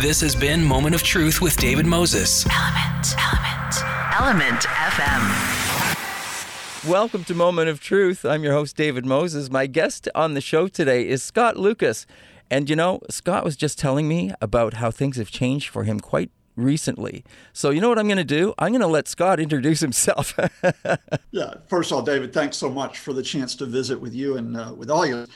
This has been Moment of Truth with David Moses. Element, Element, Element FM. Welcome to Moment of Truth. I'm your host, David Moses. My guest on the show today is Scott Lucas. And you know, Scott was just telling me about how things have changed for him quite recently. So, you know what I'm going to do? I'm going to let Scott introduce himself. yeah, first of all, David, thanks so much for the chance to visit with you and uh, with all you.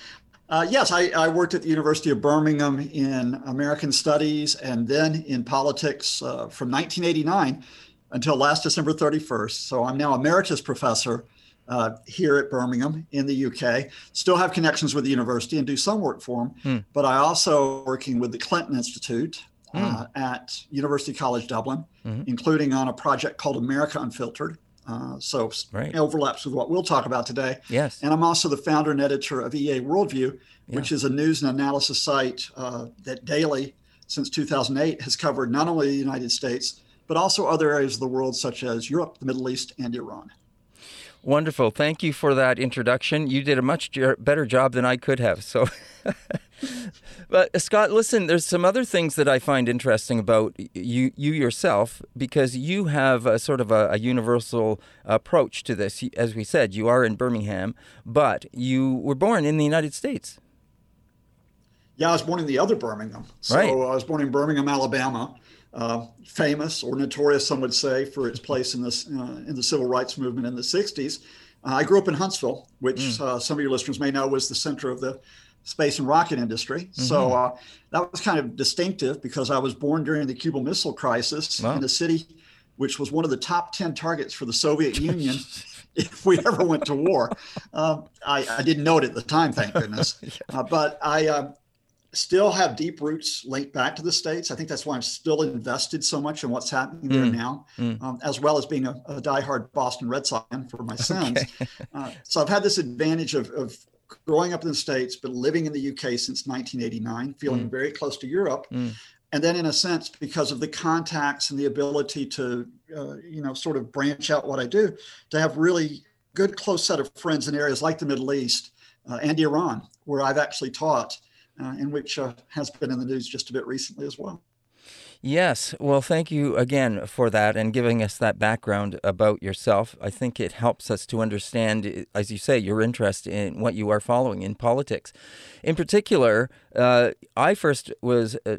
Uh, yes, I, I, worked at the University of Birmingham in American Studies and then in politics uh, from 1989 until last December 31st. So I'm now emeritus professor uh, here at Birmingham in the UK. Still have connections with the university and do some work for them, hmm. but I also working with the Clinton Institute uh, at University College Dublin, mm-hmm. including on a project called America Unfiltered, uh, so right. overlaps with what we'll talk about today. Yes. And I'm also the founder and editor of EA Worldview, yeah. which is a news and analysis site uh, that daily, since 2008, has covered not only the United States, but also other areas of the world, such as Europe, the Middle East, and Iran. Wonderful. Thank you for that introduction. You did a much better job than I could have. So, but uh, Scott, listen, there's some other things that I find interesting about you, you yourself, because you have a sort of a, a universal approach to this. As we said, you are in Birmingham, but you were born in the United States. Yeah, I was born in the other Birmingham. So right. I was born in Birmingham, Alabama uh, famous or notorious, some would say, for its place in this uh, in the civil rights movement in the '60s. Uh, I grew up in Huntsville, which mm. Uh, some of your listeners may know was the center of the space and rocket industry. Mm-hmm. So uh, that was kind of distinctive because I was born during the Cuban Missile Crisis wow. in a city which was one of the top 10 targets for the Soviet Union if we ever went to war. Uh, I, I, didn't know it at the time, thank goodness. Uh, but I, uh, still have deep roots linked back to the states. I think that's why I'm still invested so much in what's happening there mm. now, mm. Um, as well as being a, a, diehard Boston Red Sox fan for my sons. Okay. uh, so I've had this advantage of, of, growing up in the states, but living in the UK since 1989, feeling mm. very close to Europe. Mm. And then, in a sense, because of the contacts and the ability to, uh, you know, sort of branch out what I do, to have really good close set of friends in areas like the Middle East uh, and Iran, where I've actually taught uh, and which uh, has been in the news just a bit recently as well. Yes. Well, thank you again for that and giving us that background about yourself. I think it helps us to understand, as you say, your interest in what you are following in politics. In particular, uh, I first was uh,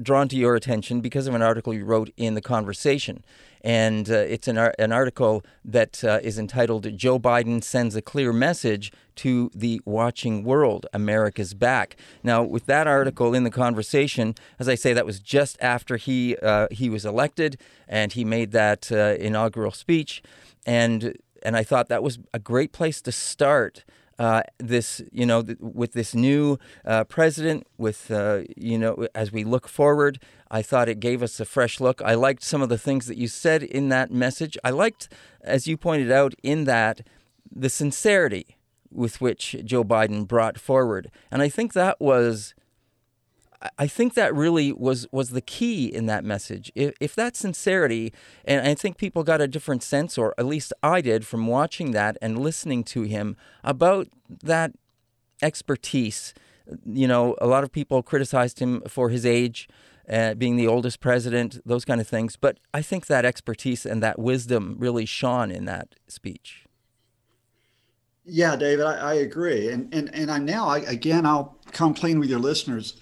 drawn to your attention because of an article you wrote in The Conversation. And uh, it's an, ar- an article that uh, is entitled Joe Biden Sends a Clear Message to the Watching World America's Back. Now, with that article in The Conversation, as I say, that was just after he, uh, he was elected and he made that uh, inaugural speech. And, and I thought that was a great place to start uh, this, you know, th- with this new uh, president, with, uh, you know, as we look forward, I thought it gave us a fresh look. I liked some of the things that you said in that message. I liked, as you pointed out, in that the sincerity with which Joe Biden brought forward. And I think that was I think that really was was the key in that message. If, if that sincerity, and I think people got a different sense, or at least I did, from watching that and listening to him about that expertise. You know, a lot of people criticized him for his age, uh, being the oldest president, those kind of things. But I think that expertise and that wisdom really shone in that speech. Yeah, David, I, I agree, and and and I now I, again I'll come clean with your listeners.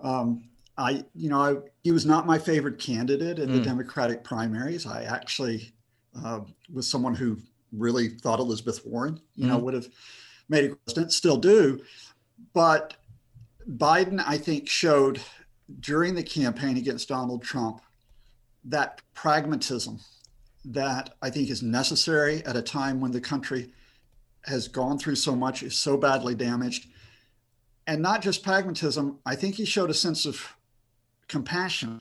Um, I, you know, I, he was not my favorite candidate in mm. the Democratic primaries. I actually uh, was someone who really thought Elizabeth Warren, you mm. know, would have made a president, still do. But Biden, I think, showed during the campaign against Donald Trump that pragmatism that I think is necessary at a time when the country has gone through so much, is so badly damaged, and not just pragmatism. I think he showed a sense of compassion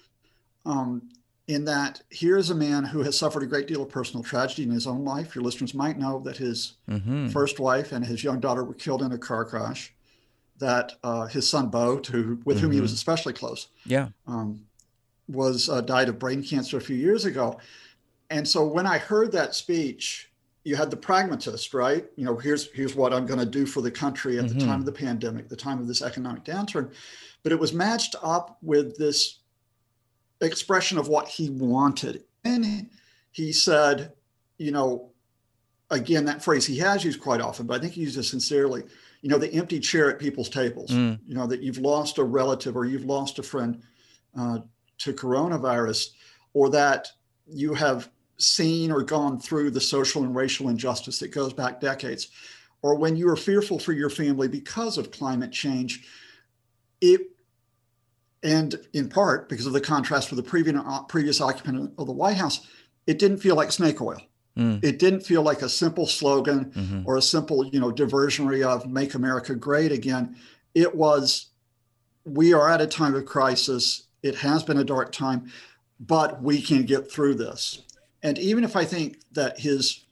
um, in that here's a man who has suffered a great deal of personal tragedy in his own life. Your listeners might know that his mm-hmm. first wife and his young daughter were killed in a car crash. That uh, his son Bo, to with mm-hmm. whom he was mm-hmm. especially close, yeah, um, was uh, died of brain cancer a few years ago. And so when I heard that speech, you had the pragmatist, right? You know, here's here's what I'm going to do for the country at mm-hmm. the time of the pandemic, the time of this economic downturn. But it was matched up with this expression of what he wanted. And he said, you know, again, that phrase he has used quite often, but I think he uses it sincerely. You know, the empty chair at people's tables. Mm. You know that you've lost a relative or you've lost a friend uh, to coronavirus, or that you have seen or gone through the social and racial injustice that goes back decades, or when you are fearful for your family because of climate change, it and in part because of the contrast with the previous previous occupant of the White House, it didn't feel like snake oil. Mm. It didn't feel like a simple slogan mm-hmm. or a simple, you know, diversionary of "Make America Great Again." It was, we are at a time of crisis. It has been a dark time, but we can get through this. And even if I think that his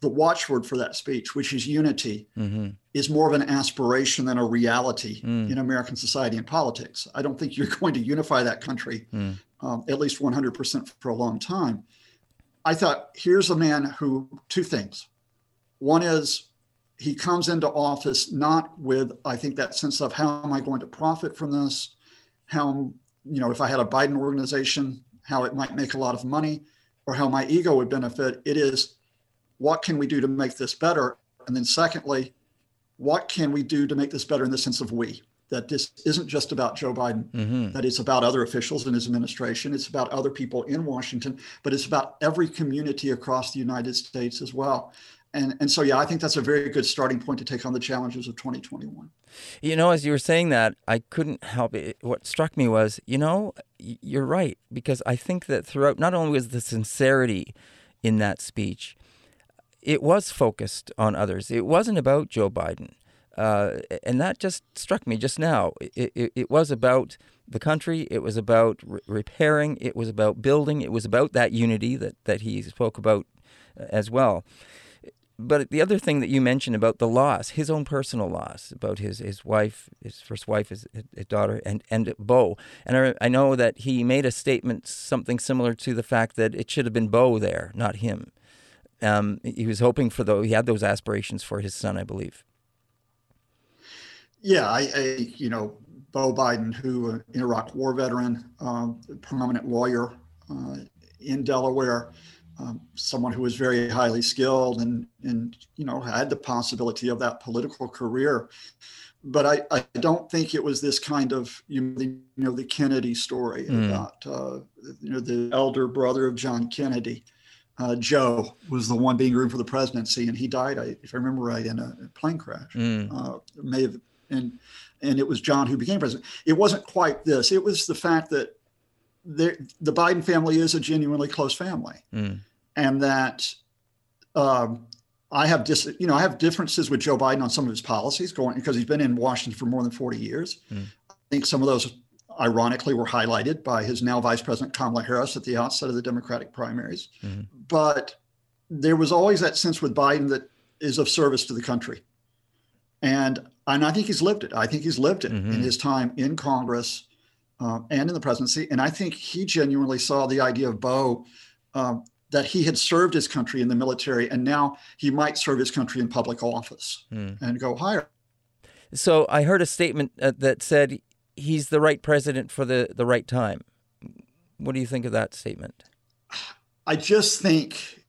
the watchword for that speech, which is unity, mm-hmm. is more of an aspiration than a reality mm. in American society and politics. I don't think you're going to unify that country, mm. um, at least 100% for a long time. I thought, here's a man who, two things. One is he comes into office not with, I think, that sense of how am I going to profit from this? How, you know, if I had a Biden organization, how it might make a lot of money or how my ego would benefit. It is what can we do to make this better? And then, secondly, what can we do to make this better in the sense of we? that this isn't just about Joe Biden, mm-hmm. that it's about other officials in his administration, it's about other people in Washington, but it's about every community across the United States as well. And, and so, yeah, I think that's a very good starting point to take on the challenges of 2021. You know, as you were saying that, I couldn't help it. What struck me was, you know, you're right, because I think that throughout, not only was the sincerity in that speech, it was focused on others. It wasn't about Joe Biden. Uh, and that just struck me just now. It, it, it, was about the country. It was about re- repairing. It was about building. It was about that unity that, that he spoke about uh, as well. But the other thing that you mentioned about the loss, his own personal loss, about his, his wife, his first wife, his, his daughter, and, and Bo. And I, I know that he made a statement, something similar to the fact that it should have been Bo there, not him. Um, he was hoping for though he had those aspirations for his son, I believe. Yeah, I, I, you know, Bo Biden, who an Iraq War veteran, um, prominent lawyer uh, in Delaware, um, someone who was very highly skilled and and you know had the possibility of that political career. But I, I don't think it was this kind of you know the, you know, the Kennedy story mm. about uh, you know the elder brother of John Kennedy. Uh, Joe was the one being groomed for the presidency, and he died, I, if I remember right, in a plane crash. Mm. Uh, may have and and it was John who became president. It wasn't quite this. It was the fact that the Biden family is a genuinely close family, mm. And that um, I have dis, you know I have differences with Joe Biden on some of his policies going because he's been in Washington for more than 40 years. Mm. I think some of those ironically were highlighted by his now Vice President Kamala Harris at the outset of the Democratic primaries. Mm-hmm. But there was always that sense with Biden that is of service to the country. And and I think he's lived it. I think he's lived it mm-hmm. in his time in Congress uh, and in the presidency. And I think he genuinely saw the idea of Bo um, that he had served his country in the military, and now he might serve his country in public office mm. and go higher. So I heard a statement uh, that said he's the right president for the, the right time. What do you think of that statement? I just think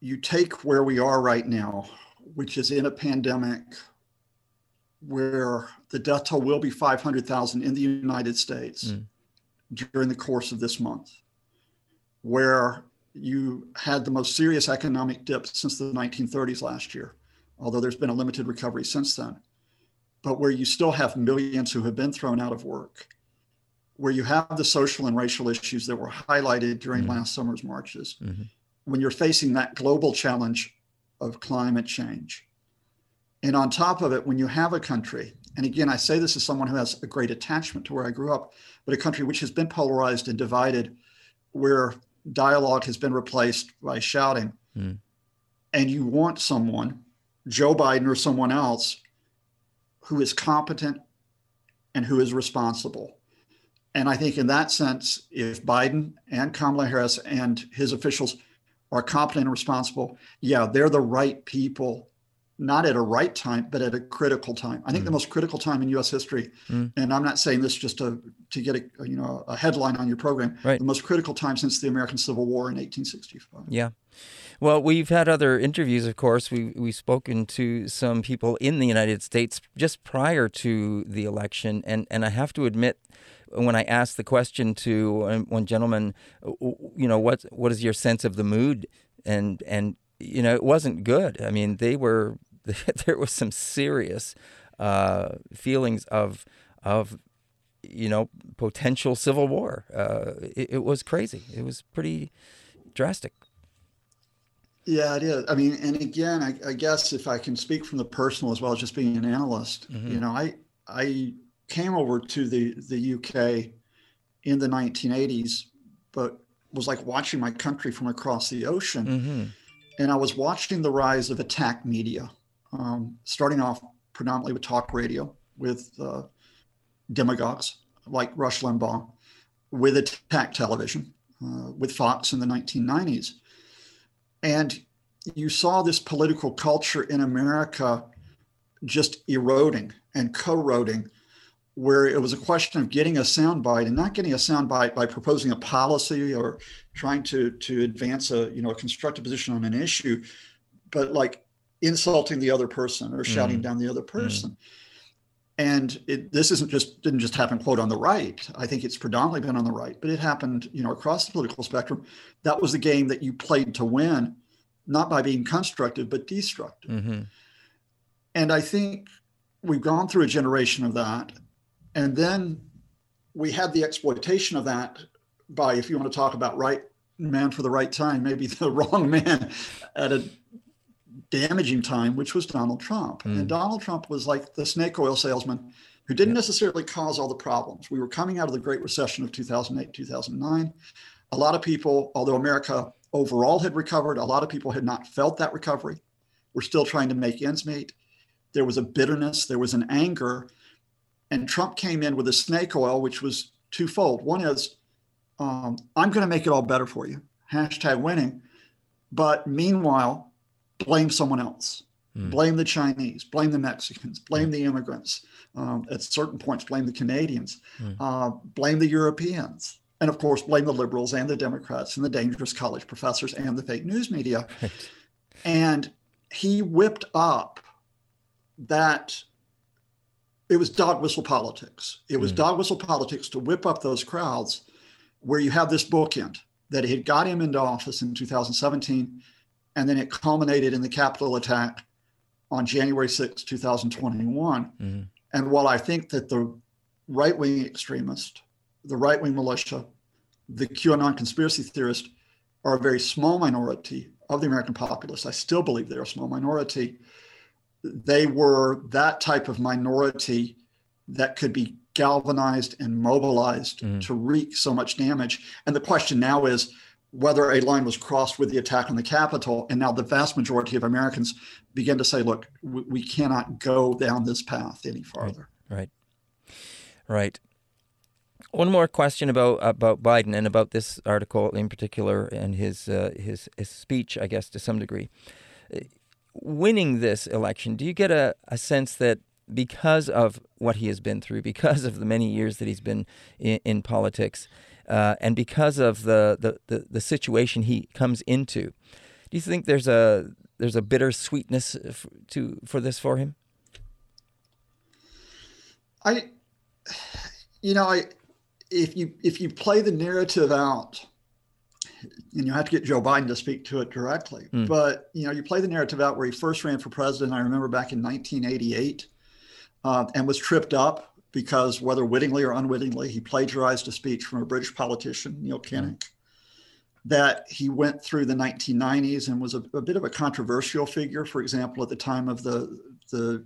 you take where we are right now, which is in a pandemic where the death toll will be 500,000 in the United States mm. during the course of this month, where you had the most serious economic dip since the 1930s last year, although there's been a limited recovery since then, but where you still have millions who have been thrown out of work, where you have the social and racial issues that were highlighted during mm. last summer's marches, mm-hmm. when you're facing that global challenge of climate change and on top of it, when you have a country, and again, I say this as someone who has a great attachment to where I grew up, but a country which has been polarized and divided, where dialogue has been replaced by shouting, mm. and you want someone, Joe Biden or someone else, who is competent and who is responsible. And I think in that sense, if Biden and Kamala Harris and his officials are competent and responsible, yeah, they're the right people not at a right time, but at a critical time. I think mm. the most critical time in U.S. history, mm. and I'm not saying this just to to get a you know a headline on your program. Right. The most critical time since the American Civil War in 1865. Yeah. Well, we've had other interviews, of course. We we've spoken to some people in the United States just prior to the election, and and I have to admit, when I asked the question to one gentleman, you know, what what is your sense of the mood, and and you know, it wasn't good. I mean, they were there was some serious uh, feelings of of you know potential civil war. Uh, it, it, was crazy. It was pretty drastic. Yeah, it is. I mean, and again, I, I guess if I can speak from the personal as well as just being an analyst, mm-hmm. you know, I I came over to the the UK in the 1980s, but was like watching my country from across the ocean. Mm-hmm. And I was watching the rise of attack media um, starting off predominantly with talk radio, with uh, demagogues like Rush Limbaugh, with attack television, uh, with Fox in the 1990s. And you saw this political culture in America just eroding and corroding, where it was a question of getting a soundbite and not getting a soundbite by proposing a policy or trying to to advance a you know a constructive position on an issue, but like insulting the other person or shouting mm. down the other person. Mm. And it, this isn't just didn't just happen quote on the right. I think it's predominantly been on the right, but it happened you know across the political spectrum. That was the game that you played to win, not by being constructive but destructive. Mm-hmm. And I think we've gone through a generation of that, and then we had the exploitation of that by, if you want to talk about right man for the right time, maybe the wrong man at a damaging time, which was Donald Trump. Mm. And Donald Trump was like the snake oil salesman who didn't necessarily cause all the problems. We were coming out of the Great Recession of 2008, 2009. A lot of people, although America overall had recovered, a lot of people had not felt that recovery. We're still trying to make ends meet. There was a bitterness, there was an anger. And Trump came in with a snake oil, which was twofold. One is, um, I'm going to make it all better for you, hashtag winning. But meanwhile, blame someone else. Mm. Blame the Chinese, blame the Mexicans, blame mm. the immigrants. Um, at certain points, blame the Canadians, mm. uh, blame the Europeans, and of course, blame the liberals and the Democrats and the dangerous college professors and the fake news media. And he whipped up that it was dog whistle politics. It was mm. dog whistle politics to whip up those crowds where you have this bookend that had got him into office in 2017 and then it culminated in the Capitol attack on January 6, 2021. Mm-hmm. And while I think that the right wing extremist, the right wing militia, the QAnon conspiracy theorists are a very small minority of the American populace, I still believe they're a small minority. They were that type of minority that could be galvanized and mobilized mm-hmm. to wreak so much damage. And the question now is whether a line was crossed with the attack on the Capitol. And now the vast majority of Americans begin to say, look, we, we cannot go down this path any farther. Right. Right. One more question about about Biden and about this article in particular and his uh, his his speech, I guess to some degree. Winning this election, do you get a, a sense that because of what he has been through, because of the many years that he's been in, in politics, uh, and because of the, the, the, the, situation he comes into, do you think there's a there's a bitter sweetness to for this for him? I, you know, I if you if you play the narrative out, and you have to get Joe Biden to speak to it directly, mm. but you know, you play the narrative out where he first ran for president. I remember back in 1988, uh, and was tripped up because whether wittingly or unwittingly, he plagiarized a speech from a British politician, Neil Kinnock, mm. that he went through the 1990s and was a, a, bit of a controversial figure. For example, at the time of the the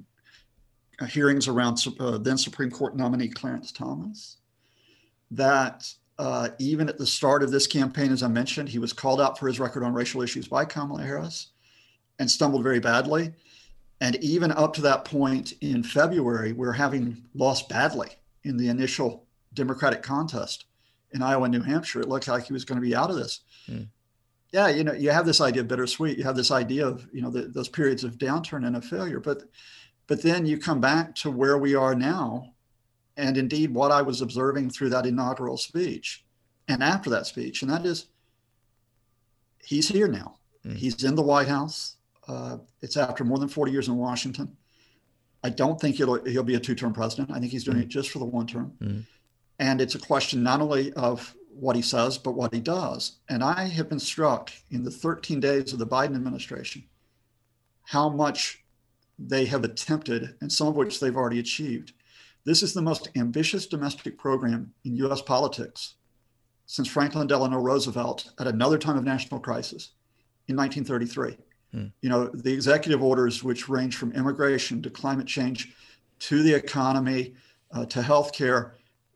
hearings around uh, then Supreme Court nominee Clarence Thomas, that uh, even at the start of this campaign, as I mentioned, he was called out for his record on racial issues by Kamala Harris and stumbled very badly. And even up to that point in February, we're having lost badly in the initial Democratic contest in Iowa and New Hampshire. It looked like he was going to be out of this. Mm. yeah, you know, you have this idea of bittersweet. You have this idea of you know the, those periods of downturn and of failure, but but then you come back to where we are now, and indeed what I was observing through that inaugural speech, and after that speech, and that is, he's here now. Mm. He's in the White House. Uh, it's after more than 40 years in Washington. I don't think he'll he'll be a two-term president. I think he's doing mm. it just for the one term. Mm. And it's a question not only of what he says, but what he does. And I have been struck in the 13 days of the Biden administration how much they have attempted, and some of which they've already achieved. This is the most ambitious domestic program in US politics since Franklin Delano Roosevelt at another time of national crisis in 1933. Hmm. You know, the executive orders, which range from immigration to climate change to the economy uh, to healthcare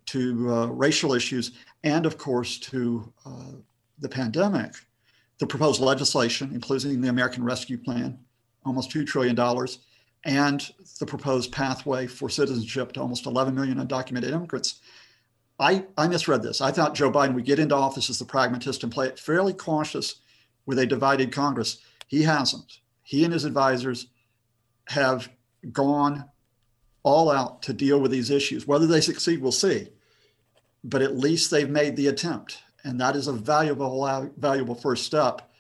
to uh, racial issues, and of course to uh, the pandemic, the proposed legislation, including the American Rescue Plan, almost $2 trillion, and the proposed pathway for citizenship to almost 11 million undocumented immigrants. I, I misread this. I thought Joe Biden would get into office as the pragmatist and play it fairly cautious with a divided Congress. He hasn't. He and his advisors have gone all out to deal with these issues. Whether they succeed, we'll see. But at least they've made the attempt. And that is a valuable, valuable first step,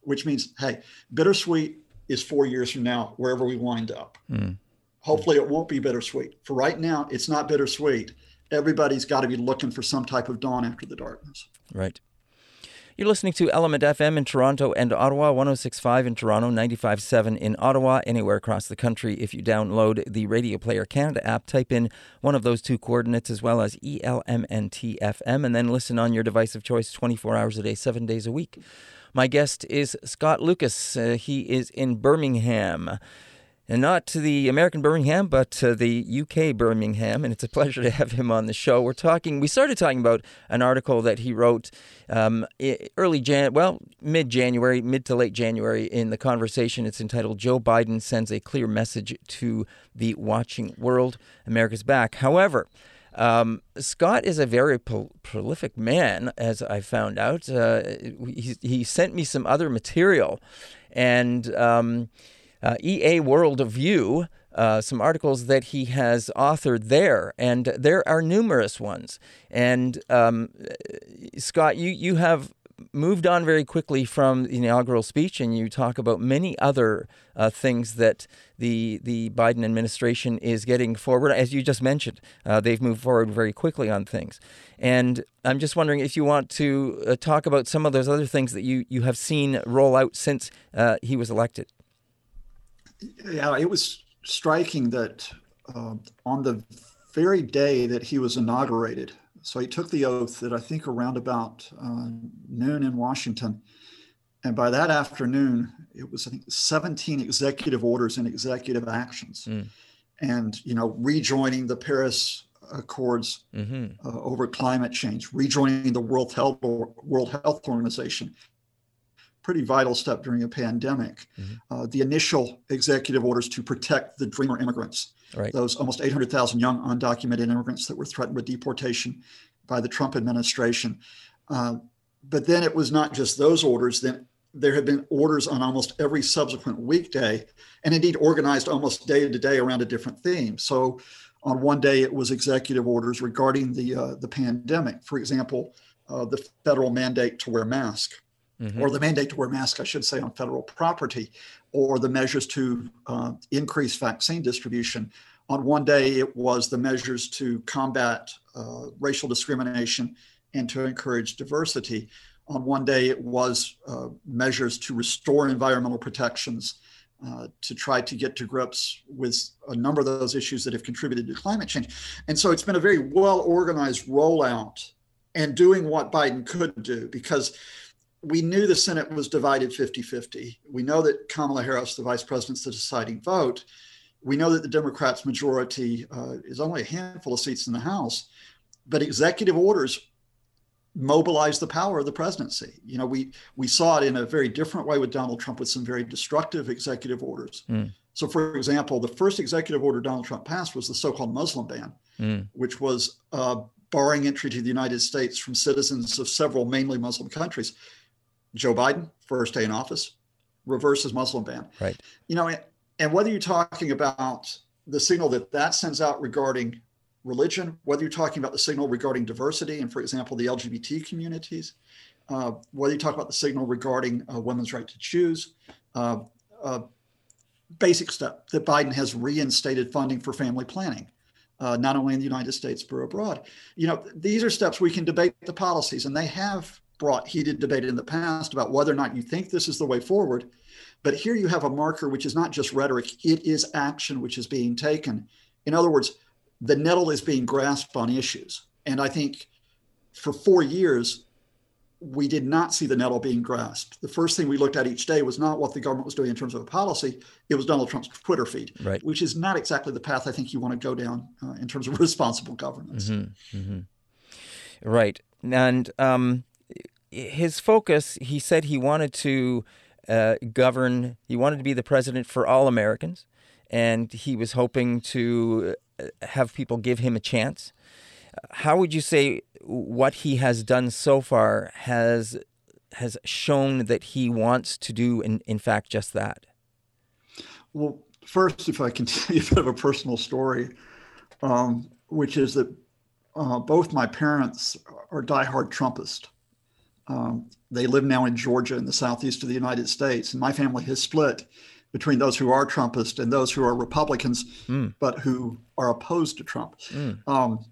which means, hey, bittersweet is four years from now, wherever we wind up. Mm. Hopefully, it won't be bittersweet. For right now, it's not bittersweet. Everybody's got to be looking for some type of dawn after the darkness. Right. You're listening to Element FM in Toronto and Ottawa, 1065 in Toronto, 957 in Ottawa, anywhere across the country. If you download the Radio Player Canada app, type in one of those two coordinates as well as ELMNTFM and then listen on your device of choice 24 hours a day, seven days a week. My guest is Scott Lucas. Uh, he is in Birmingham and not to the American Birmingham, but to the UK Birmingham. And it's a pleasure to have him on the show. We're talking, we started talking about an article that he wrote um, early Jan, well, mid January, mid to late January in the conversation. It's entitled Joe Biden Sends a Clear Message to the Watching World. America's Back. However, um, Scott is a very pro- prolific man, as I found out. Uh, he, he, sent me some other material, and um, uh, EA World of View, uh, some articles that he has authored there, and there are numerous ones. And um, Scott, you you have moved on very quickly from the inaugural speech, and you talk about many other uh, things that the the Biden administration is getting forward. As you just mentioned, uh, they've moved forward very quickly on things, and I'm just wondering if you want to uh, talk about some of those other things that you you have seen roll out since uh, he was elected yeah, it was striking that uh, on the very day that he was inaugurated, so he took the oath at I think around about uh, noon in Washington. And by that afternoon, it was I think 17 executive orders and executive actions, mm. and you know rejoining the Paris Accords mm-hmm. uh, over climate change, rejoining the World Health World Health Organization, pretty vital step during a pandemic. Mm-hmm. Uh, the initial executive orders to protect the dreamer immigrants, right. those almost 800,000 young undocumented immigrants that were threatened with deportation by the Trump administration. Uh, but then it was not just those orders. Then there had been orders on almost every subsequent weekday, and indeed organized almost day to day around a different theme. So, on one day it was executive orders regarding the uh, the pandemic. For example, uh, the federal mandate to wear masks mm-hmm. or the mandate to wear masks, I should say, on federal property, or the measures to uh, increase vaccine distribution. On one day, it was the measures to combat uh, racial discrimination and to encourage diversity. On one day, it was uh, measures to restore environmental protections uh, to try to get to grips with a number of those issues that have contributed to climate change. And so it's been a very well organized rollout and doing what Biden could do because we knew the Senate was divided 50 50. We know that Kamala Harris, the vice president, is the deciding vote. We know that the Democrats' majority uh, is only a handful of seats in the House, but executive orders mobilize the power of the presidency. You know, we we saw it in a very different way with Donald Trump with some very destructive executive orders. Mm. So, for example, the first executive order Donald Trump passed was the so-called Muslim ban, mm. which was uh, barring entry to the United States from citizens of several mainly Muslim countries Joe Biden, first day in office, reverses Muslim ban. Right. You know, and whether you're talking about the signal that that sends out regarding religion, whether you're talking about the signal regarding diversity and, for example, the LGBT communities, uh, whether you talk about the signal regarding uh, women's right to choose, uh, uh basic step that Biden has reinstated funding for family planning. Uh, not only in the United States but abroad. You know, these are steps we can debate the policies, and they have brought heated debate in the past about whether or not you think this is the way forward. But here you have a marker which is not just rhetoric; it is action which is being taken. In other words, the nettle is being grasped on issues. And I think for four years, we did not see the nettle being grasped. The first thing we looked at each day was not what the government was doing in terms of a policy, it was Donald Trump's Twitter feed, right. which is not exactly the path I think you want to go down uh, in terms of responsible governance. Mm-hmm. Mm-hmm. Right. And um, his focus, he said he wanted to uh, govern, he wanted to be the president for all Americans, and he was hoping to have people give him a chance. How would you say what he has done so far has has shown that he wants to do in, in fact just that? Well, first, if I can tell you a bit of a personal story, um, which is that uh, both my parents are diehard Trumpists. Um, they live now in Georgia in the southeast of the United States, and my family has split between those who are Trumpist and those who are Republicans, mm. but who are opposed to Trump. Mm. Um,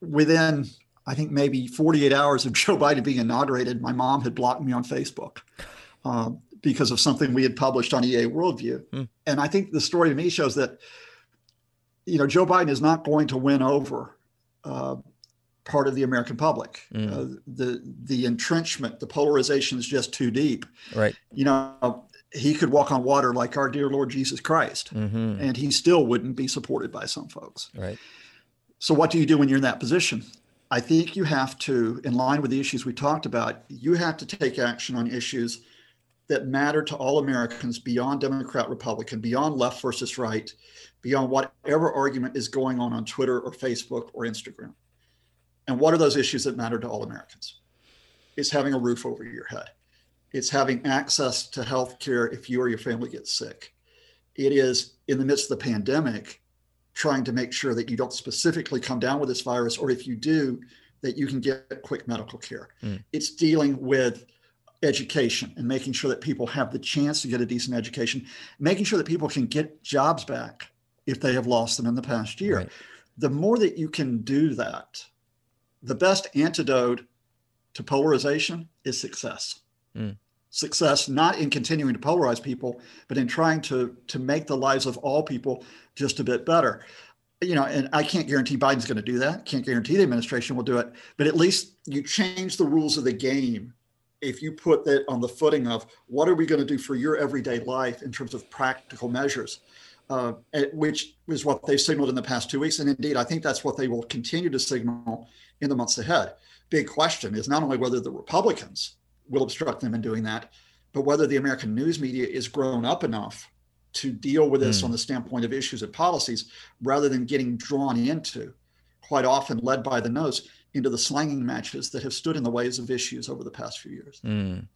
within, I think, maybe 48 hours of Joe Biden being inaugurated, my mom had blocked me on Facebook uh, because of something we had published on EA Worldview. Mm. And I think the story to me shows that, you know, Joe Biden is not going to win over. Uh, part of the American public. Mm. Uh, the the entrenchment, the polarization is just too deep. Right. You know, he could walk on water like our dear Lord Jesus Christ, mm-hmm. and he still wouldn't be supported by some folks. Right. So, what do you do when you're in that position? I think you have to, in line with the issues we talked about, you have to take action on issues that matter to all Americans beyond Democrat, Republican, beyond left versus right, beyond whatever argument is going on on Twitter or Facebook or Instagram. And what are those issues that matter to all Americans? It's having a roof over your head it's having access to health care if you or your family get sick. It is in the midst of the pandemic, trying to make sure that you don't specifically come down with this virus, or if you do, that you can get quick medical care. Mm. It's dealing with education and making sure that people have the chance to get a decent education, making sure that people can get jobs back if they have lost them in the past year. Right. The more that you can do that, the best antidote to polarization is success. Mm success not in continuing to polarize people but in trying to to make the lives of all people just a bit better. You know and i can't guarantee biden's going to do that. Can't guarantee the administration will do it. But at least you change the rules of the game if you put that on the footing of what are we going to do for your everyday life in terms of practical measures uh, which is what they signaled in the past two weeks and indeed i think that's what they will continue to signal in the months ahead big question is not only whether the republicans will obstruct them in doing that, but whether the American news media is grown up enough to deal with this mm. on the standpoint of issues and policies rather than getting drawn into, quite often led by the nose, into the slanging matches that have stood in the ways of issues over the past few years. Mm.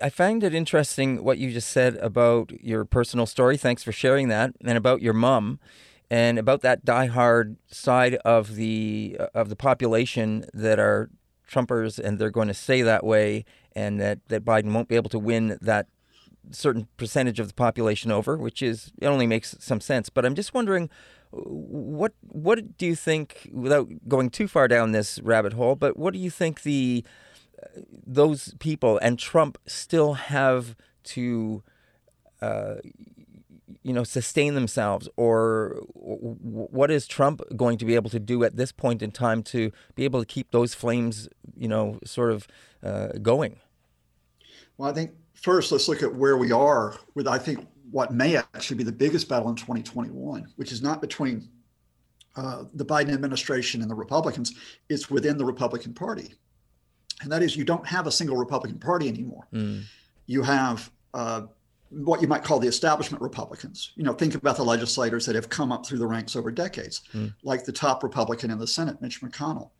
I find it interesting what you just said about your personal story. Thanks for sharing that, and about your mom, and about that diehard side of the uh, of the population that are Trumpers and they're going to stay that way, and that, that Biden won't be able to win that certain percentage of the population over, which is it only makes some sense. But I'm just wondering, uh, what what do you think, without going too far down this rabbit hole, but what do you think the those people and Trump still have to uh, you know sustain themselves or what is trump going to be able to do at this point in time to be able to keep those flames you know sort of uh, going? Well i think first let's look at where we are with i think what may actually be the biggest battle in 2021 which is not between uh, the biden administration and the republicans. It's within the republican party and that is you don't have a single republican party anymore mm. you have uh, what you might call the establishment Republicans. You know, think about the legislators that have come up through the ranks over decades, mm. like the top Republican in the Senate, Mitch McConnell.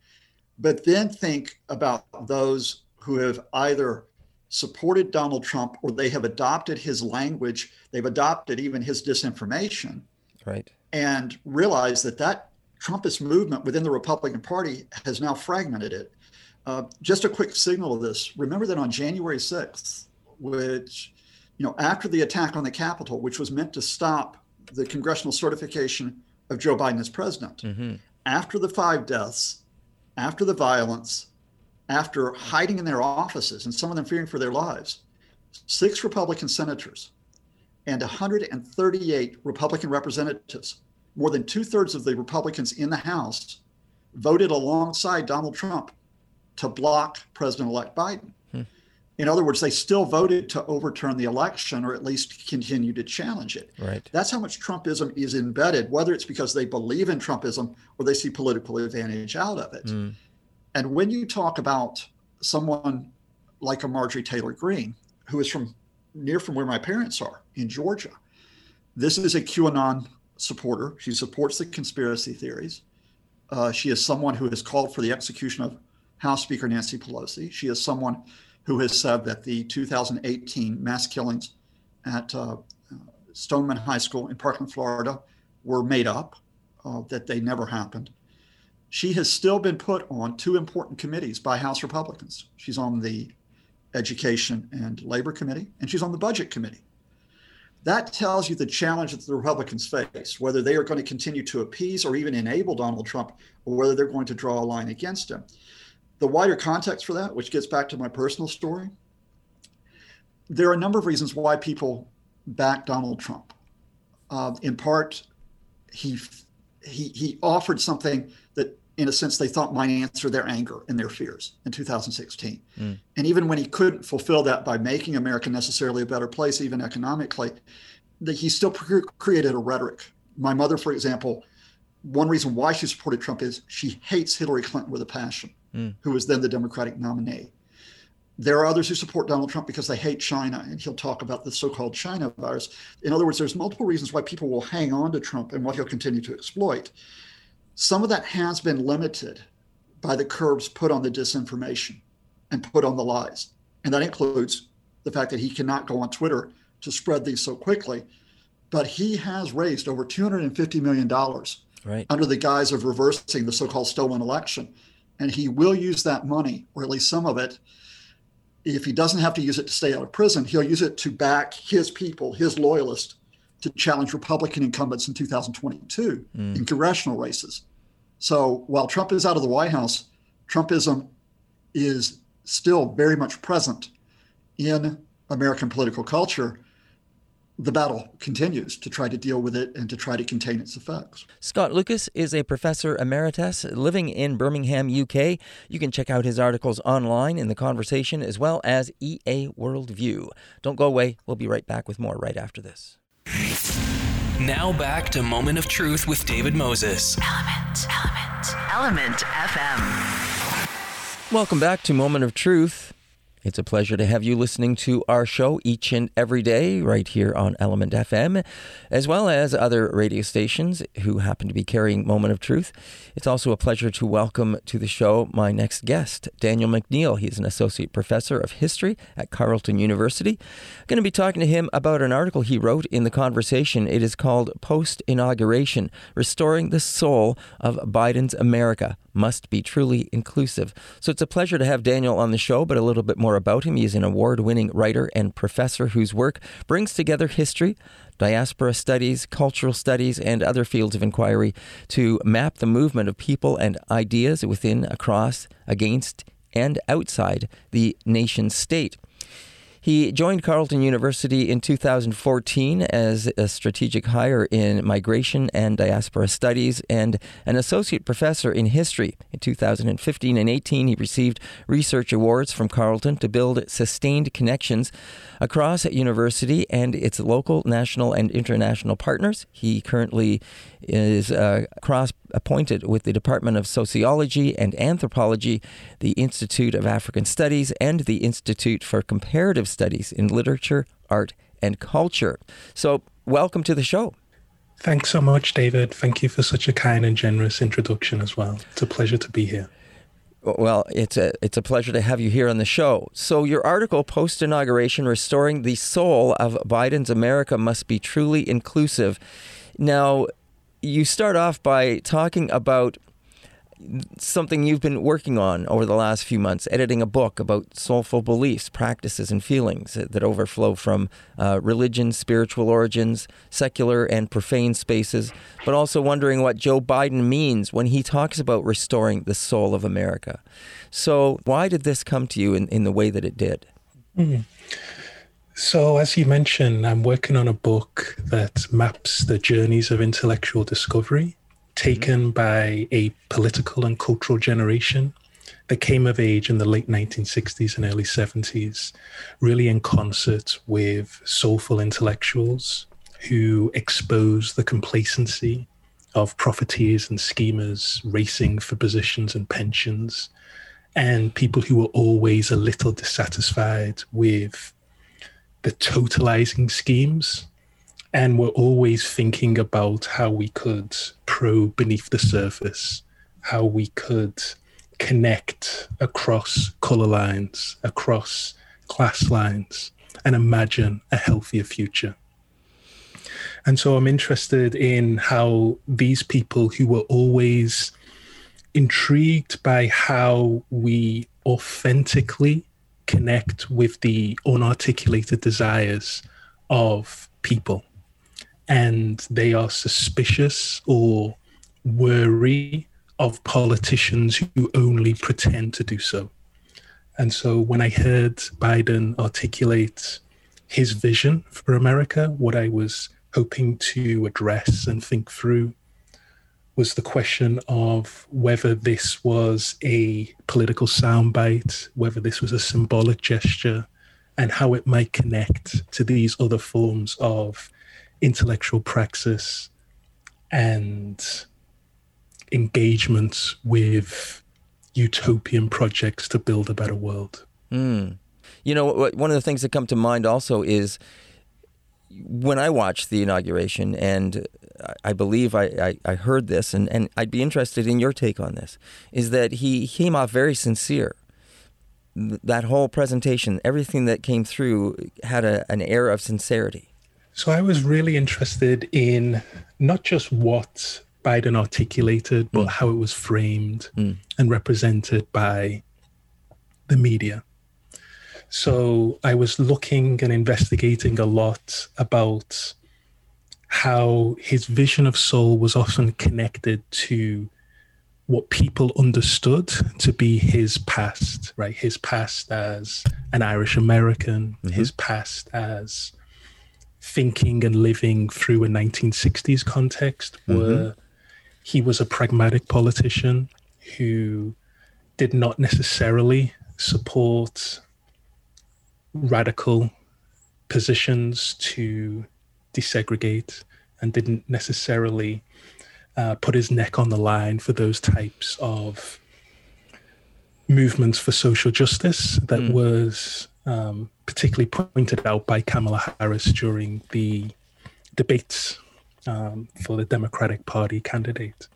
But then think about those who have either supported Donald Trump or they have adopted his language, they've adopted even his disinformation. Right. And realize that that Trumpist movement within the Republican Party has now fragmented it. Uh, just a quick signal of this. Remember that on January 6th, which, you know, after the attack on the Capitol, which was meant to stop the congressional certification of Joe Biden as president, mm-hmm. after the five deaths, after the violence, after hiding in their offices and some of them fearing for their lives, six Republican senators and 138 Republican representatives, more than two thirds of the Republicans in the House, voted alongside Donald Trump to block President elect Biden. Hmm. In other words, they still voted to overturn the election or at least continue to challenge it. Right. That's how much Trumpism is embedded, whether it's because they believe in Trumpism or they see political advantage out of it. Hmm. And when you talk about someone like a Marjorie Taylor Greene, who is from near from where my parents are in Georgia, this is a QAnon supporter. She supports the conspiracy theories. Uh, she is someone who has called for the execution of House Speaker Nancy Pelosi. She is someone who has said that the 2018 mass killings at uh, Stoneman High School in Parkland, Florida, were made up, uh, that they never happened she has still been put on two important committees by House Republicans. She's on the Education and Labor Committee, and she's on the Budget Committee. That tells you the challenge that the Republicans face, whether they are going to continue to appease or even enable Donald Trump, or whether they're going to draw a line against him. The wider context for that, which gets back to my personal story, there are a number of reasons why people back Donald Trump. Uh, in part, he he he offered something that in a sense, they thought might answer their anger and their fears in 2016. Mm. And even when he couldn't fulfill that by making America necessarily a better place, even economically, the, he still created a rhetoric. My mother, for example, one reason why she supported Trump is she hates Hillary Clinton with a passion, mm. who was then the Democratic nominee. There are others who support Donald Trump because they hate China, and he'll talk about the so called China virus. In other words, there's multiple reasons why people will hang on to Trump and what he'll continue to exploit. Some of that has been limited by the curbs put on the disinformation and put on the lies. And that includes the fact that he cannot go on Twitter to spread these so quickly. But he has raised over $250 million right. under the guise of reversing the so called stolen election. And he will use that money, or at least some of it. If he doesn't have to use it to stay out of prison, he'll use it to back his people, his loyalists, to challenge Republican incumbents in 2022 mm. in congressional races. So while Trump is out of the White House, Trumpism is still very much present in American political culture the battle continues to try to deal with it and to try to contain its effects. Scott Lucas is a professor emeritus living in Birmingham, UK. You can check out his articles online in the conversation as well as EA Worldview. Don't go away. We'll be right back with more right after this. Now back to Moment of Truth with David Moses. Element, Element, Element FM. Welcome back to Moment of Truth. It's a pleasure to have you listening to our show each and every day right here on Element FM, as well as other radio stations who happen to be carrying Moment of Truth. It's also a pleasure to welcome to the show my next guest, Daniel McNeil. He's an associate professor of history at Carleton University. I'm going to be talking to him about an article he wrote in the conversation. It is called Post Inauguration Restoring the Soul of Biden's America must be truly inclusive. So it's a pleasure to have Daniel on the show, but a little bit more about him. He is an award winning writer and professor whose work brings together history, diaspora studies, cultural studies, and other fields of inquiry to map the movement of people and ideas within, across, against, and outside the nation state. He joined Carleton University in 2014 as a strategic hire in migration and diaspora studies and an associate professor in history. In 2015 and 18, he received research awards from Carleton to build sustained connections across university and its local, national, and international partners. He currently is uh, cross appointed with the Department of Sociology and Anthropology, the Institute of African Studies, and the Institute for Comparative Studies in Literature, Art, and Culture. So, welcome to the show. Thanks so much, David. Thank you for such a kind and generous introduction as well. It's a pleasure to be here. Well, it's a it's a pleasure to have you here on the show. So your article post inauguration restoring the soul of Biden's America must be truly inclusive. Now, you start off by talking about something you've been working on over the last few months, editing a book about soulful beliefs, practices, and feelings that overflow from uh, religion, spiritual origins, secular and profane spaces, but also wondering what Joe Biden means when he talks about restoring the soul of America. So, why did this come to you in, in the way that it did? Mm. So, as you mentioned, I'm working on a book that maps the journeys of intellectual discovery taken mm-hmm. by a political and cultural generation that came of age in the late 1960s and early 70s, really in concert with soulful intellectuals who exposed the complacency of profiteers and schemers racing for positions and pensions, and people who were always a little dissatisfied with the totalizing schemes and we're always thinking about how we could probe beneath the surface, how we could connect across color lines, across class lines, and imagine a healthier future. And so I'm interested in how these people who were always intrigued by how we authentically connect with the unarticulated desires of people and they are suspicious or wary of politicians who only pretend to do so. And so when I heard Biden articulate his vision for America, what I was hoping to address and think through was the question of whether this was a political soundbite, whether this was a symbolic gesture, and how it might connect to these other forms of intellectual praxis and engagement with utopian projects to build a better world. Mm. You know, one of the things that come to mind also is when I watched the inauguration, and I believe I, I, I, heard this, and, and I'd be interested in your take on this, is that he came off very sincere. That whole presentation, everything that came through had a, an air of sincerity. So I was really interested in not just what Biden articulated, but mm. how it was framed mm. and represented by the media. So I was looking and investigating a lot about how his vision of soul was often connected to what people understood to be his past, right? His past as an Irish American, mm-hmm. his past as thinking and living through a 1960s context mm-hmm. where he was a pragmatic politician who did not necessarily support radical positions to desegregate and didn't necessarily uh, put his neck on the line for those types of movements for social justice that mm. was um, particularly pointed out by Kamala Harris during the debates um, for the Democratic Party candidate.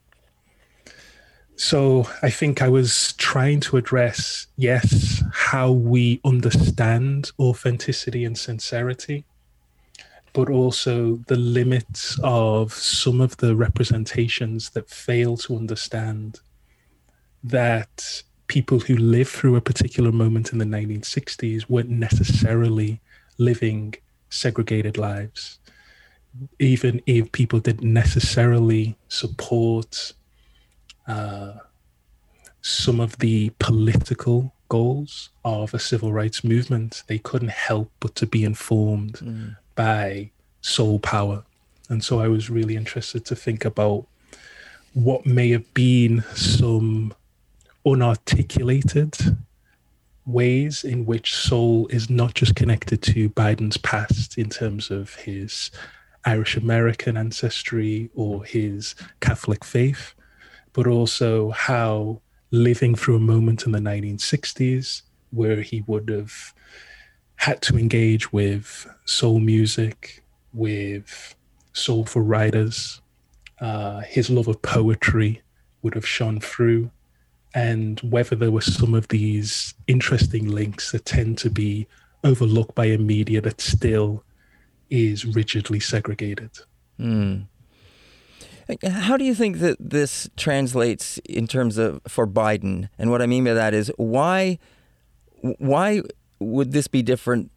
So I think I was trying to address, yes, how we understand authenticity and sincerity, but also the limits of some of the representations that fail to understand that people who lived through a particular moment in the 1960s weren't necessarily living segregated lives. Even if people didn't necessarily support uh, some of the political goals of a civil rights movement, they couldn't help but to be informed mm. by soul power. And so I was really interested to think about what may have been some unarticulated ways in which soul is not just connected to Biden's past in terms of his Irish American ancestry or his Catholic faith, but also how living through a moment in the 1960s where he would have had to engage with soul music, with soulful writers, uh, his love of poetry would have shone through and whether there were some of these interesting links that tend to be overlooked by a media that still is rigidly segregated. Mm. How do you think that this translates in terms of for Biden? And what I mean by that is why why would this be different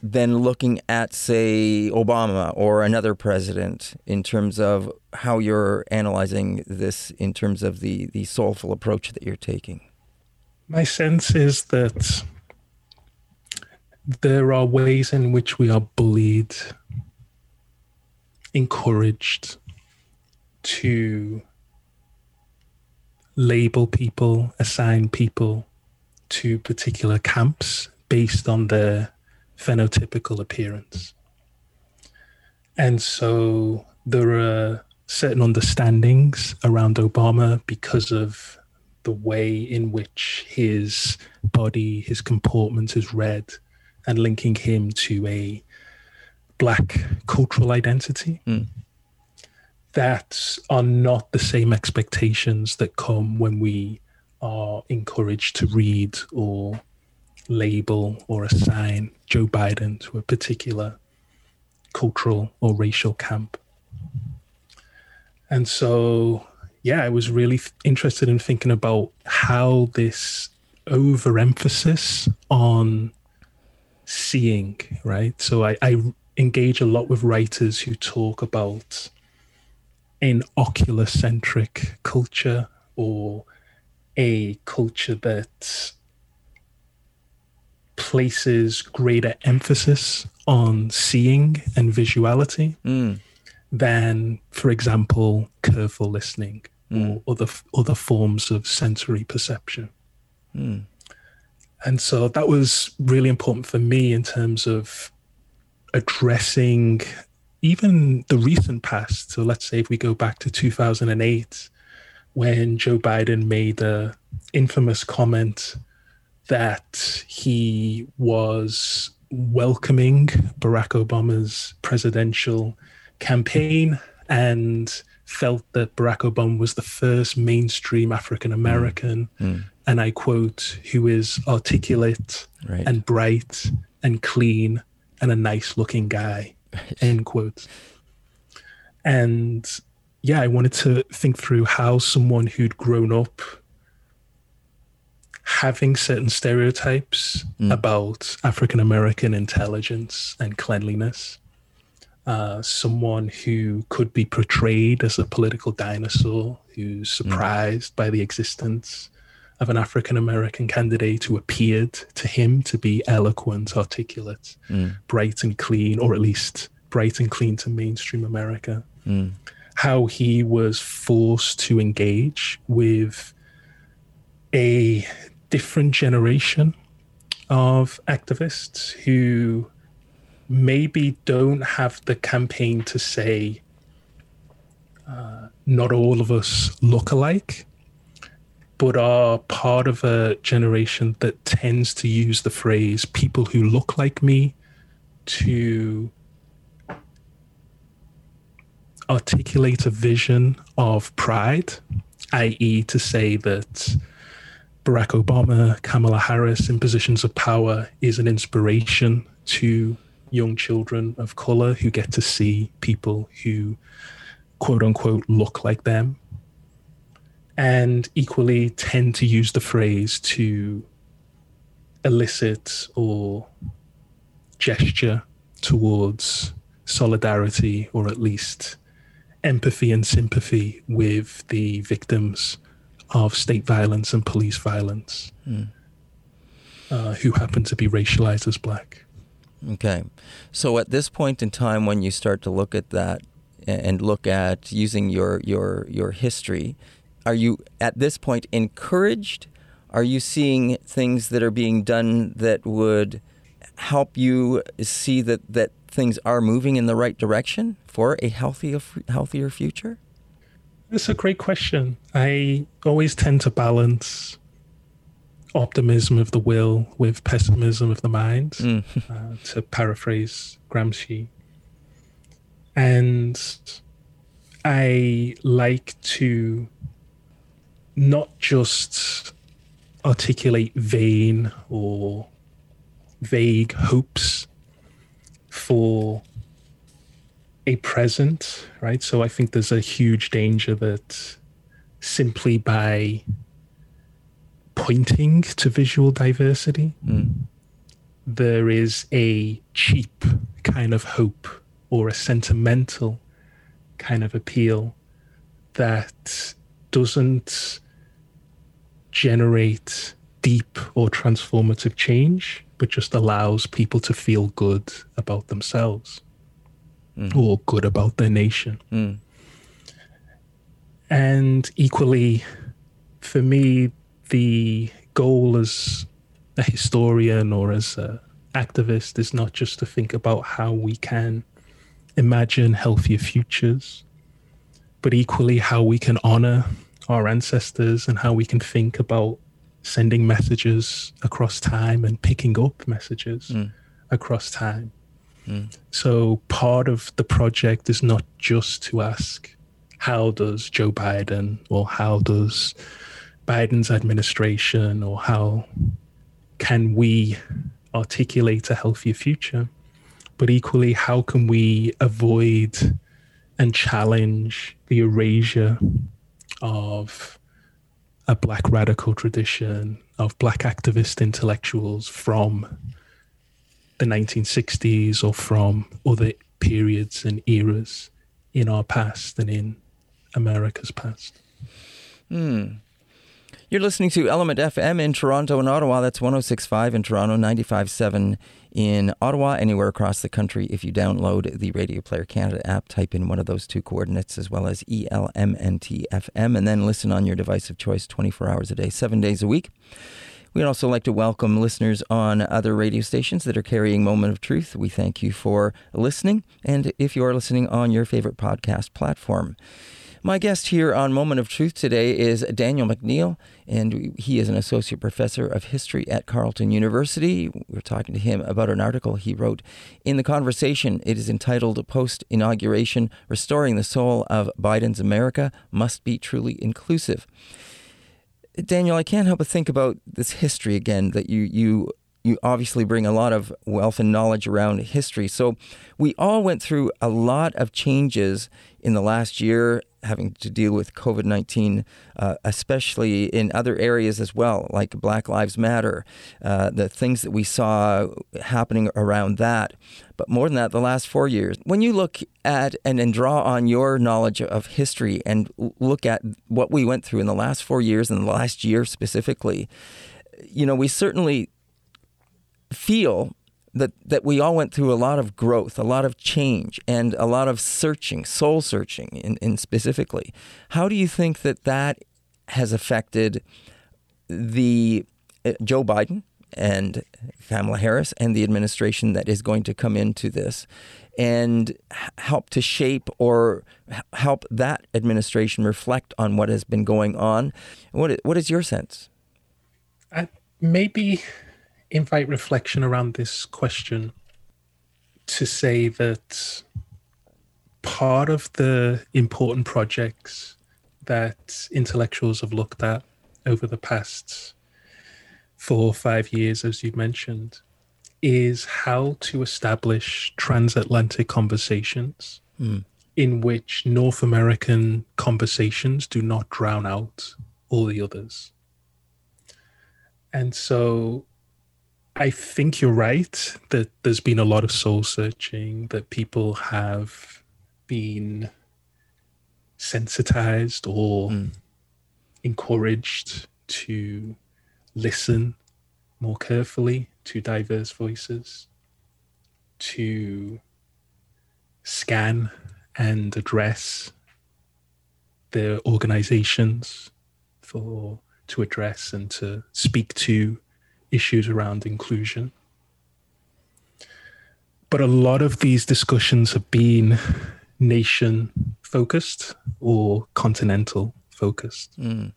than looking at say Obama or another president in terms of how you're analyzing this in terms of the the soulful approach that you're taking? My sense is that there are ways in which we are bullied, encouraged to label people, assign people to particular camps based on their phenotypical appearance. And so there are certain understandings around Obama because of the way in which his body, his comportment is read, and linking him to a black cultural identity. Mm that are not the same expectations that come when we are encouraged to read or label or assign Joe Biden to a particular cultural or racial camp. And so, yeah, I was really interested in thinking about how this overemphasis on seeing, right? So I, I engage a lot with writers who talk about an ocular centric culture or a culture that places greater emphasis on seeing and visuality mm. than, for example, careful listening mm. or other other forms of sensory perception. Mm. And so that was really important for me in terms of addressing even the recent past, so let's say if we go back to 2008, when Joe Biden made the infamous comment that he was welcoming Barack Obama's presidential campaign and felt that Barack Obama was the first mainstream African American, mm. mm. and I quote, who is articulate right. and bright and clean and a nice looking guy. end quote. And yeah, I wanted to think through how someone who'd grown up having certain stereotypes mm. about African American intelligence and cleanliness, uh, someone who could be portrayed as a political dinosaur who's mm. surprised mm. by the existence of an African American candidate who appeared to him to be eloquent, articulate, mm. bright and clean, or at least bright and clean to mainstream America. Mm. How he was forced to engage with a different generation of activists who maybe don't have the campaign to say, uh, not all of us look alike, but are part of a generation that tends to use the phrase people who look like me to articulate a vision of pride, i.e., to say that Barack Obama, Kamala Harris in positions of power is an inspiration to young children of color who get to see people who quote unquote look like them and equally tend to use the phrase to elicit or gesture towards solidarity or at least empathy and sympathy with the victims of state violence and police violence mm. uh, who happen to be racialized as black. Okay. So at this point in time, when you start to look at that and look at using your, your, your history, are you at this point encouraged? Are you seeing things that are being done that would help you see that, that things are moving in the right direction for a healthier, healthier future? It's a great question. I always tend to balance optimism of the will with pessimism of the mind, mm. uh, to paraphrase Gramsci. And I like to not just articulate vain or vague hopes for a present, right? So I think there's a huge danger that simply by pointing to visual diversity, mm. there is a cheap kind of hope or a sentimental kind of appeal that doesn't generate deep or transformative change, but just allows people to feel good about themselves mm. or good about their nation. Mm. And equally, for me, the goal as a historian or as an activist is not just to think about how we can imagine healthier futures, but equally how we can honor our ancestors and how we can think about sending messages across time and picking up messages mm. across time. Mm. So part of the project is not just to ask, how does Joe Biden or how does Biden's administration or how can we articulate a healthier future? But equally, how can we avoid and challenge the erasure of a black radical tradition of black activist intellectuals from the 1960s or from other periods and eras in our past and in America's past. Hmm. You're listening to Element FM in Toronto and Ottawa. That's 1065 in Toronto, 957 in Ottawa, anywhere across the country. If you download the Radio Player Canada app, type in one of those two coordinates as well as ELMNTFM and then listen on your device of choice 24 hours a day, seven days a week. We'd also like to welcome listeners on other radio stations that are carrying Moment of Truth. We thank you for listening. And if you are listening on your favorite podcast platform, my guest here on Moment of Truth today is Daniel McNeil, and he is an associate professor of history at Carleton University. We're talking to him about an article he wrote in the conversation. It is entitled Post Inauguration Restoring the Soul of Biden's America Must Be Truly Inclusive. Daniel, I can't help but think about this history again that you, you you obviously bring a lot of wealth and knowledge around history. So we all went through a lot of changes in the last year having to deal with COVID 19, uh, especially in other areas as well, like Black Lives Matter, uh, the things that we saw happening around that. But more than that, the last four years, when you look at and, and draw on your knowledge of history and look at what we went through in the last four years and the last year specifically, you know, we certainly feel that that we all went through a lot of growth, a lot of change, and a lot of searching, soul searching, in, in specifically. How do you think that that has affected the uh, Joe Biden and Kamala Harris and the administration that is going to come into this, and help to shape or help that administration reflect on what has been going on? What what is your sense? Uh, maybe invite reflection around this question to say that part of the important projects that intellectuals have looked at over the past four or five years, as you've mentioned, is how to establish transatlantic conversations mm. in which North American conversations do not drown out all the others. And so I think you're right that there's been a lot of soul searching, that people have been sensitized or mm. encouraged to listen more carefully to diverse voices, to scan and address their organizations for to address and to speak to issues around inclusion. But a lot of these discussions have been nation focused or continental focused. Mm.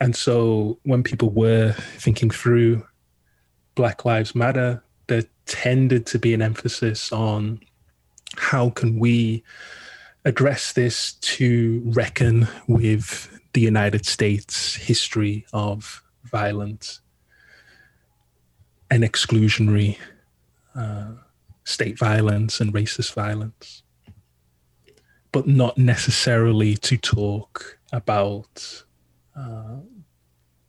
And so when people were thinking through Black Lives Matter, there tended to be an emphasis on how can we address this to reckon with the United States history of violent and exclusionary uh, state violence and racist violence, but not necessarily to talk about uh,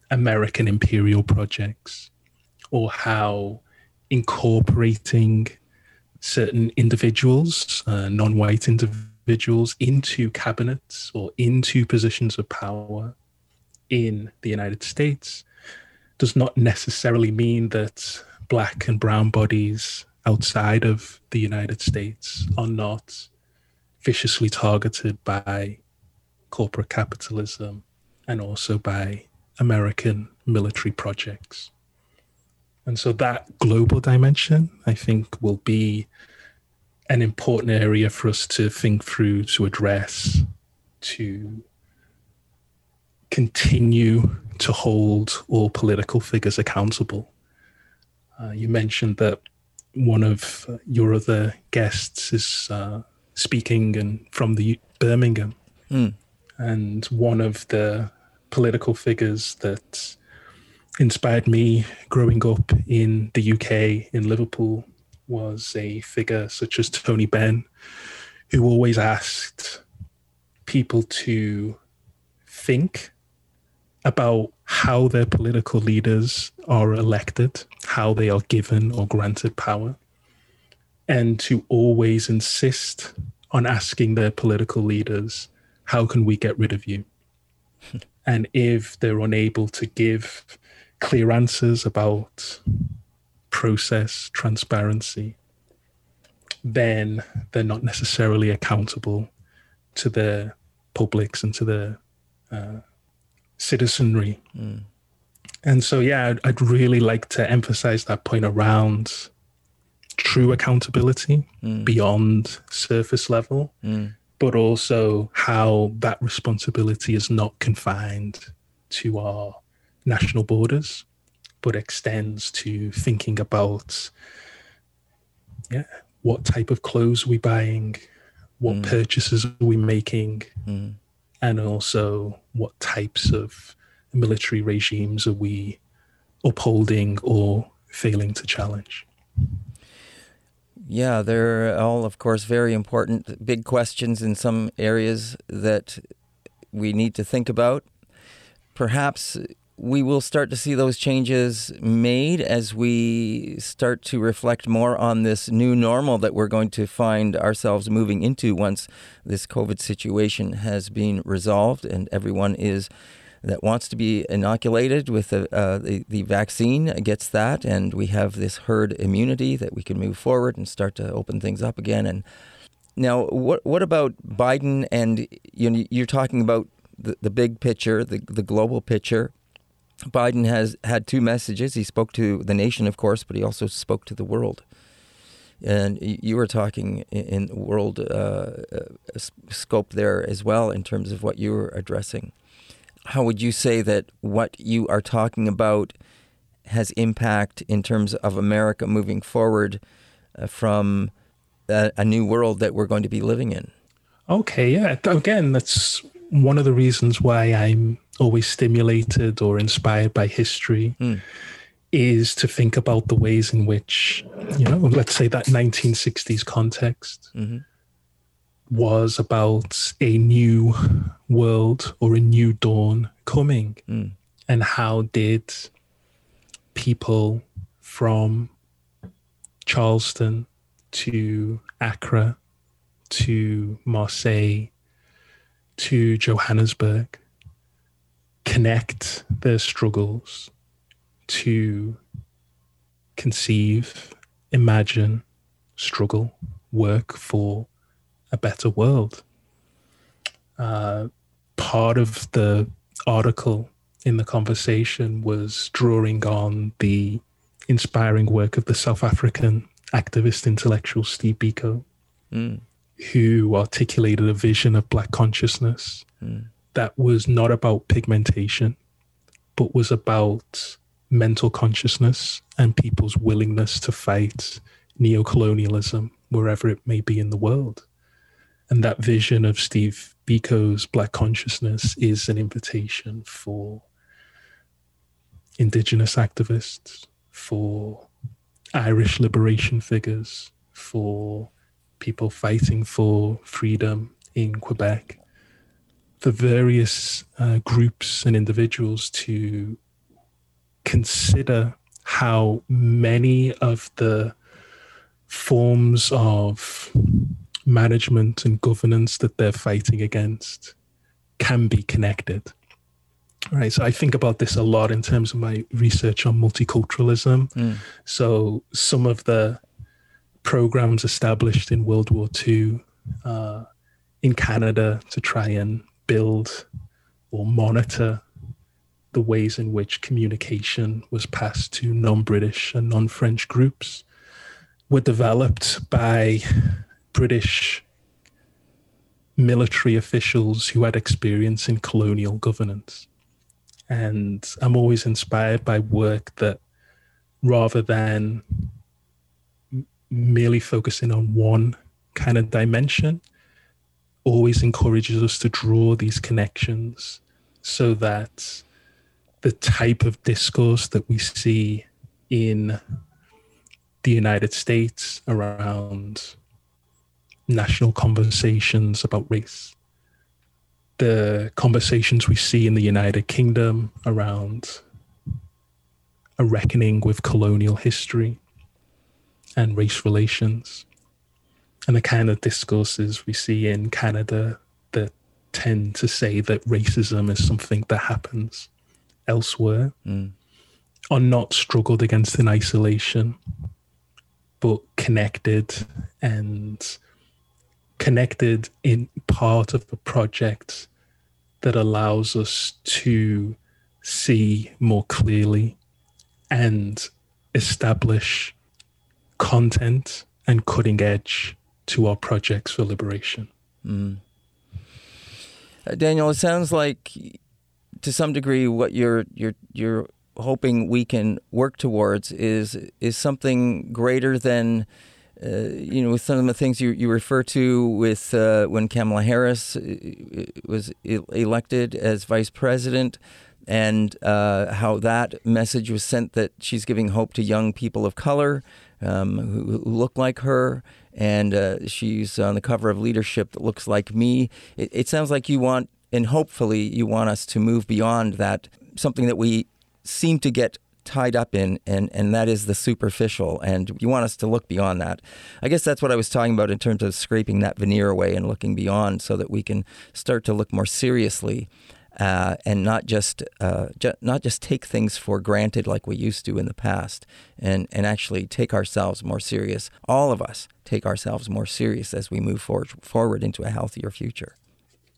American imperial projects or how incorporating certain individuals, uh, non white individuals, into cabinets or into positions of power in the United States does not necessarily mean that black and brown bodies outside of the United States are not viciously targeted by corporate capitalism and also by American military projects. And so that global dimension, I think, will be an important area for us to think through, to address, to continue to hold all political figures accountable. Uh, you mentioned that one of your other guests is uh, speaking and from the Birmingham, mm. and one of the political figures that inspired me growing up in the UK in Liverpool was a figure such as Tony Benn, who always asked people to think about how their political leaders are elected, how they are given or granted power, and to always insist on asking their political leaders, how can we get rid of you? and if they're unable to give clear answers about process, transparency, then they're not necessarily accountable to their publics and to the uh, citizenry. Mm. And so, yeah, I'd, I'd, really like to emphasize that point around true accountability mm. beyond surface level, mm. but also how that responsibility is not confined to our national borders, but extends to thinking about yeah, what type of clothes are we buying, what mm. purchases are we making, mm. And also what types of military regimes are we upholding or failing to challenge. Yeah, they're all, of course, very important, big questions in some areas that we need to think about. Perhaps we will start to see those changes made as we start to reflect more on this new normal that we're going to find ourselves moving into once this COVID situation has been resolved and everyone is that wants to be inoculated with the, uh, the, the vaccine gets that, and we have this herd immunity that we can move forward and start to open things up again. And now, what what about Biden? And you know, you're talking about the, the big picture, the the global picture. Biden has had two messages. He spoke to the nation, of course, but he also spoke to the world. And you were talking in world uh, uh scope there as well in terms of what you were addressing how would you say that what you are talking about has impact in terms of America moving forward uh, from a, a, new world that we're going to be living in? Okay, yeah. Again, that's one of the reasons why I'm always stimulated or inspired by history. Mm. Is to think about the ways in which, you know, let's say that 1960s context, mm-hmm was about a new world or a new dawn coming. Mm. And how did people from Charleston to Accra to Marseille to Johannesburg connect their struggles to conceive, imagine, struggle, work for a better world. Uh, part of the article in the conversation was drawing on the inspiring work of the South African activist intellectual Steve Biko, mm. Who articulated a vision of Black consciousness mm. that was not about pigmentation, but was about mental consciousness and people's willingness to fight neocolonialism wherever it may be in the world. And that vision of Steve Biko's Black consciousness is an invitation for Indigenous activists, for Irish liberation figures, for people fighting for freedom in Quebec, the various uh, groups and individuals to consider how many of the forms of management and governance that they're fighting against can be connected. Right. So I think about this a lot in terms of my research on multiculturalism. Mm. So some of the programs established in World War II uh, in Canada to try and build or monitor the ways in which communication was passed to non British and non French groups were developed by British military officials who had experience in colonial governance. And I'm always inspired by work that rather than merely focusing on one kind of dimension, always encourages us to draw these connections so that the type of discourse that we see in the United States around national conversations about race, the conversations we see in the United Kingdom around a reckoning with colonial history and race relations, and the kind of discourses we see in Canada that tend to say that racism is something that happens elsewhere mm. are not struggled against in isolation, but connected and connected in part of a project that allows us to see more clearly and establish content and cutting edge to our projects for liberation. Mm. Uh, Daniel, it sounds like to some degree what you're you're you're hoping we can work towards is is something greater than uh, you know, some of the things you, you refer to with uh, when Kamala Harris uh, was elected as vice president, and uh, how that message was sent that she's giving hope to young people of color um, who, who, look like her, and uh, she's on the cover of Leadership that looks like me. It, it sounds like you want, and hopefully you want us to move beyond that, something that we seem to get tied up in, and, and that is the superficial. And you want us to look beyond that. I guess that's what I was talking about in terms of scraping that veneer away and looking beyond so that we can start to look more seriously. Uh, and not just uh, ju- not just take things for granted like we used to in the past, and and actually take ourselves more serious. All of us take ourselves more serious as we move forward forward into a healthier future.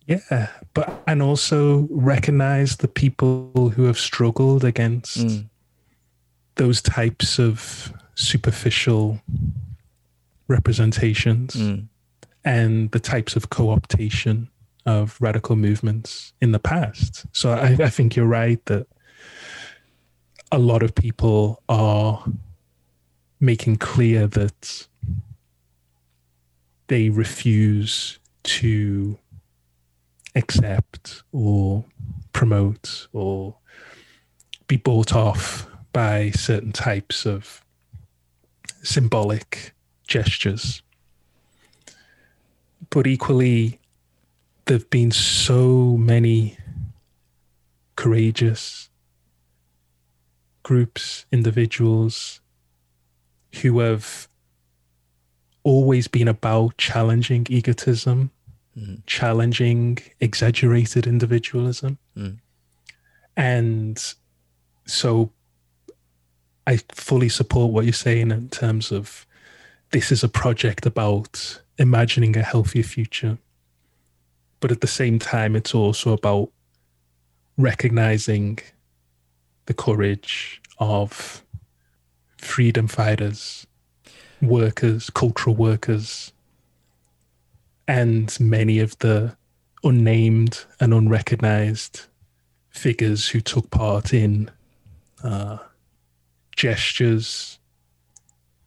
Yeah, but and also recognize the people who have struggled against mm those types of superficial representations mm. and the types of co-optation of radical movements in the past. So I, I think you're right that a lot of people are making clear that they refuse to accept or promote or be bought off by certain types of symbolic gestures. But equally, there have been so many courageous groups, individuals who have always been about challenging egotism, mm. challenging exaggerated individualism. Mm. And so I fully support what you're saying in terms of this is a project about imagining a healthier future. But at the same time, it's also about recognizing the courage of freedom fighters, workers, cultural workers, and many of the unnamed and unrecognized figures who took part in uh, gestures,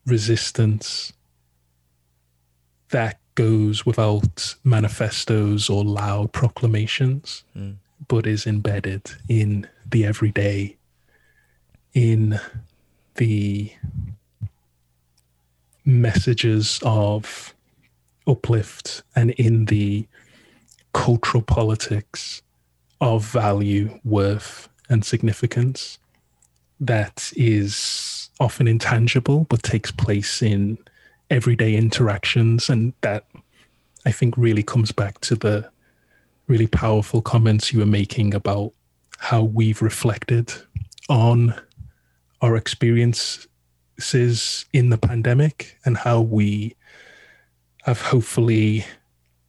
resistance that goes without manifestos or loud proclamations, mm. but is embedded in the everyday, in the messages of uplift and in the cultural politics of value, worth, and significance that is often intangible but takes place in everyday interactions. And that I think really comes back to the really powerful comments you were making about how we've reflected on our experiences in the pandemic and how we have hopefully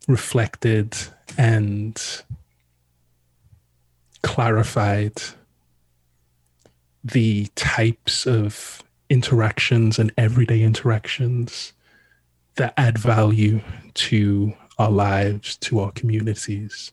reflected and clarified the types of interactions and everyday interactions that add value to our lives, to our communities.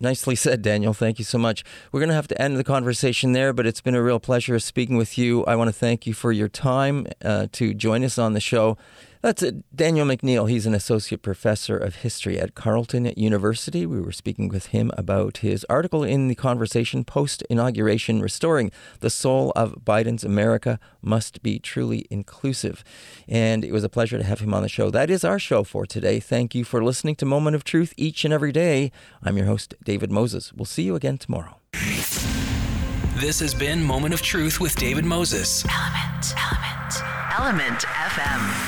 Nicely said, Daniel. Thank you so much. We're going to have to end the conversation there, but it's been a real pleasure speaking with you. I want to thank you for your time uh, to join us on the show. That's it. Daniel McNeil. He's an associate professor of history at Carleton University. We were speaking with him about his article in the conversation post inauguration Restoring the Soul of Biden's America Must Be Truly Inclusive. And it was a pleasure to have him on the show. That is our show for today. Thank you for listening to Moment of Truth each and every day. I'm your host, David Moses. We'll see you again tomorrow. This has been Moment of Truth with David Moses. Element, Element, Element FM.